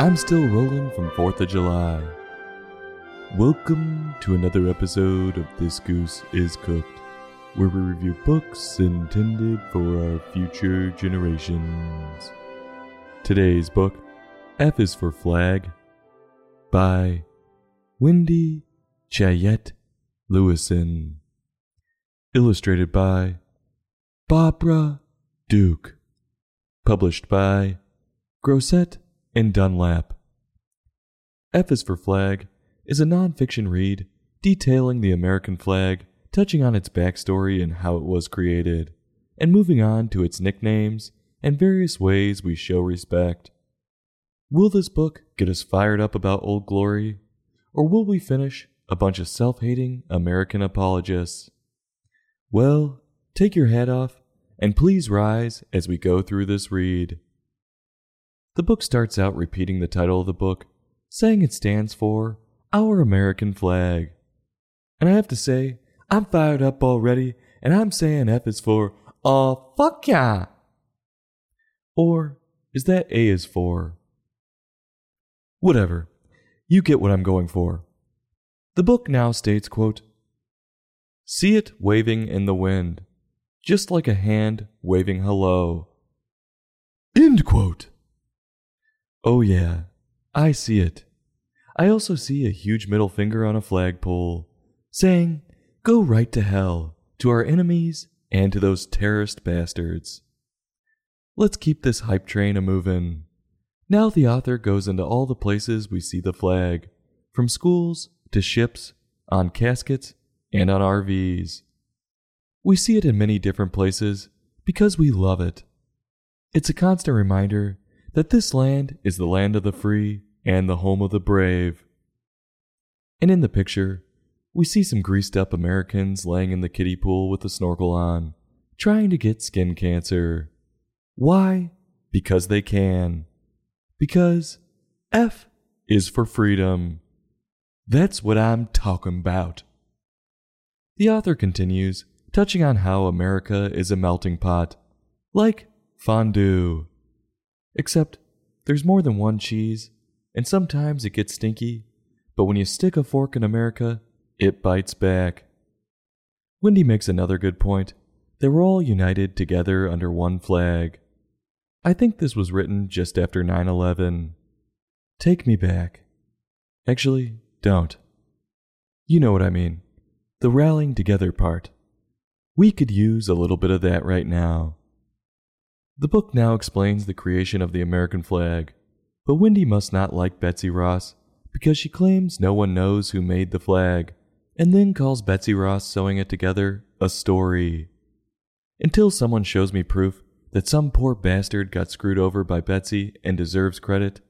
I'm still rolling from 4th of July. Welcome to another episode of This Goose is Cooked, where we review books intended for our future generations. Today's book, F is for Flag, by Wendy Cheyette Lewison. Illustrated by Barbara Duke. Published by Grosset and Dunlap. F is for Flag is a nonfiction read detailing the American flag, touching on its backstory and how it was created, and moving on to its nicknames and various ways we show respect. Will this book get us fired up about Old Glory, or will we finish a bunch of self hating American apologists? Well, take your hat off and please rise as we go through this read. The book starts out repeating the title of the book, saying it stands for Our American Flag. And I have to say, I'm fired up already, and I'm saying F is for, uh, fuck yeah! Or is that A is for? Whatever. You get what I'm going for. The book now states, quote, See it waving in the wind, just like a hand waving hello. End quote. Oh, yeah, I see it. I also see a huge middle finger on a flagpole, saying, Go right to hell, to our enemies and to those terrorist bastards. Let's keep this hype train a movin'. Now the author goes into all the places we see the flag, from schools to ships, on caskets, and on RVs. We see it in many different places because we love it. It's a constant reminder that this land is the land of the free and the home of the brave. And in the picture, we see some greased up Americans laying in the kiddie pool with a snorkel on, trying to get skin cancer. Why? Because they can. Because F is for freedom. That's what I'm talking about. The author continues, touching on how America is a melting pot, like fondue. Except there's more than one cheese, and sometimes it gets stinky, but when you stick a fork in America, it bites back. Wendy makes another good point. They were all united together under one flag. I think this was written just after 9 11. Take me back. Actually, don't. You know what I mean. The rallying together part. We could use a little bit of that right now. The book now explains the creation of the American flag, but Wendy must not like Betsy Ross because she claims no one knows who made the flag, and then calls Betsy Ross sewing it together a story. Until someone shows me proof that some poor bastard got screwed over by Betsy and deserves credit,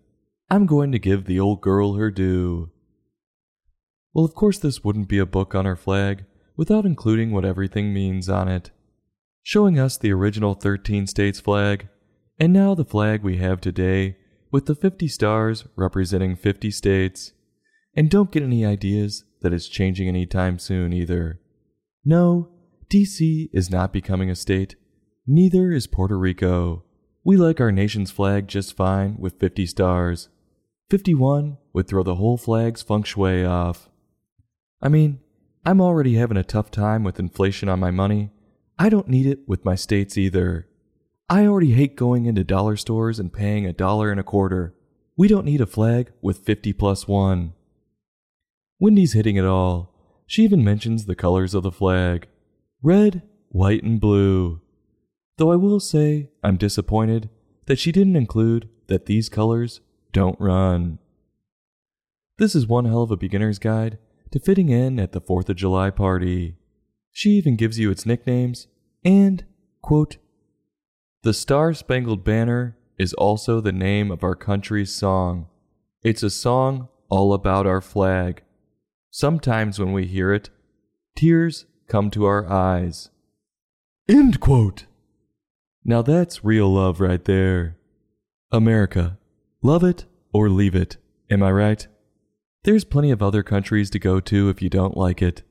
I'm going to give the old girl her due. Well, of course, this wouldn't be a book on our flag without including what everything means on it showing us the original 13 states flag, and now the flag we have today with the 50 stars representing 50 states. And don't get any ideas that it's changing anytime soon either. No, DC is not becoming a state. Neither is Puerto Rico. We like our nation's flag just fine with 50 stars. 51 would throw the whole flag's feng shui off. I mean, I'm already having a tough time with inflation on my money, I don't need it with my states either. I already hate going into dollar stores and paying a dollar and a quarter. We don't need a flag with 50 plus one. Wendy's hitting it all. She even mentions the colors of the flag red, white, and blue. Though I will say I'm disappointed that she didn't include that these colors don't run. This is one hell of a beginner's guide to fitting in at the 4th of July party. She even gives you its nicknames and, quote, The Star Spangled Banner is also the name of our country's song. It's a song all about our flag. Sometimes when we hear it, tears come to our eyes. End quote. Now that's real love right there. America, love it or leave it, am I right? There's plenty of other countries to go to if you don't like it.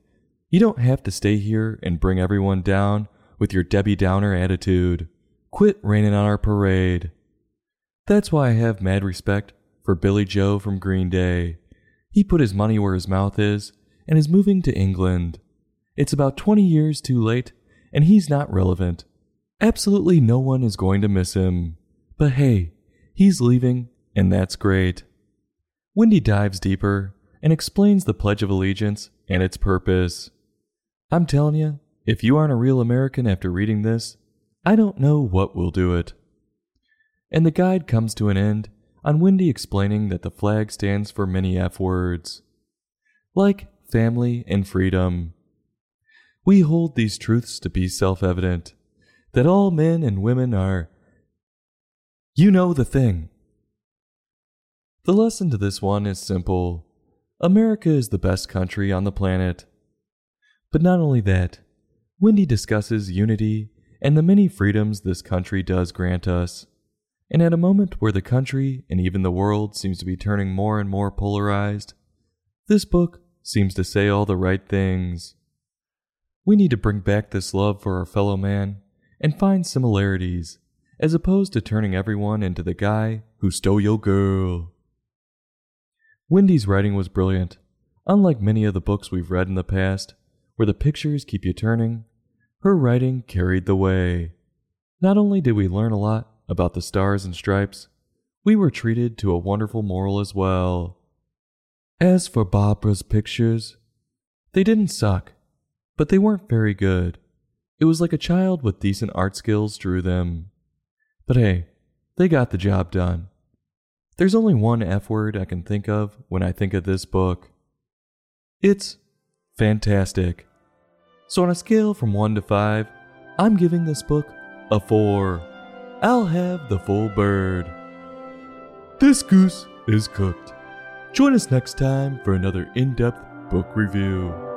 You don't have to stay here and bring everyone down with your Debbie Downer attitude. Quit raining on our parade. That's why I have mad respect for Billie Joe from Green Day. He put his money where his mouth is and is moving to England. It's about 20 years too late, and he's not relevant. Absolutely no one is going to miss him. But hey, he's leaving, and that's great. Wendy dives deeper and explains the Pledge of Allegiance and its purpose. I'm telling you, if you aren't a real American after reading this, I don't know what will do it. And the guide comes to an end on Wendy explaining that the flag stands for many F words, like family and freedom. We hold these truths to be self evident that all men and women are. You know the thing. The lesson to this one is simple America is the best country on the planet. But not only that, Wendy discusses unity and the many freedoms this country does grant us. And at a moment where the country and even the world seems to be turning more and more polarized, this book seems to say all the right things. We need to bring back this love for our fellow man and find similarities, as opposed to turning everyone into the guy who stole your girl. Wendy's writing was brilliant, unlike many of the books we've read in the past, where the pictures keep you turning. Her writing carried the way. Not only did we learn a lot about the stars and stripes, we were treated to a wonderful moral as well. As for Barbara's pictures, they didn't suck, but they weren't very good. It was like a child with decent art skills drew them. But hey, they got the job done. There's only one F word I can think of when I think of this book. It's fantastic. So, on a scale from 1 to 5, I'm giving this book a 4. I'll have the full bird. This goose is cooked. Join us next time for another in depth book review.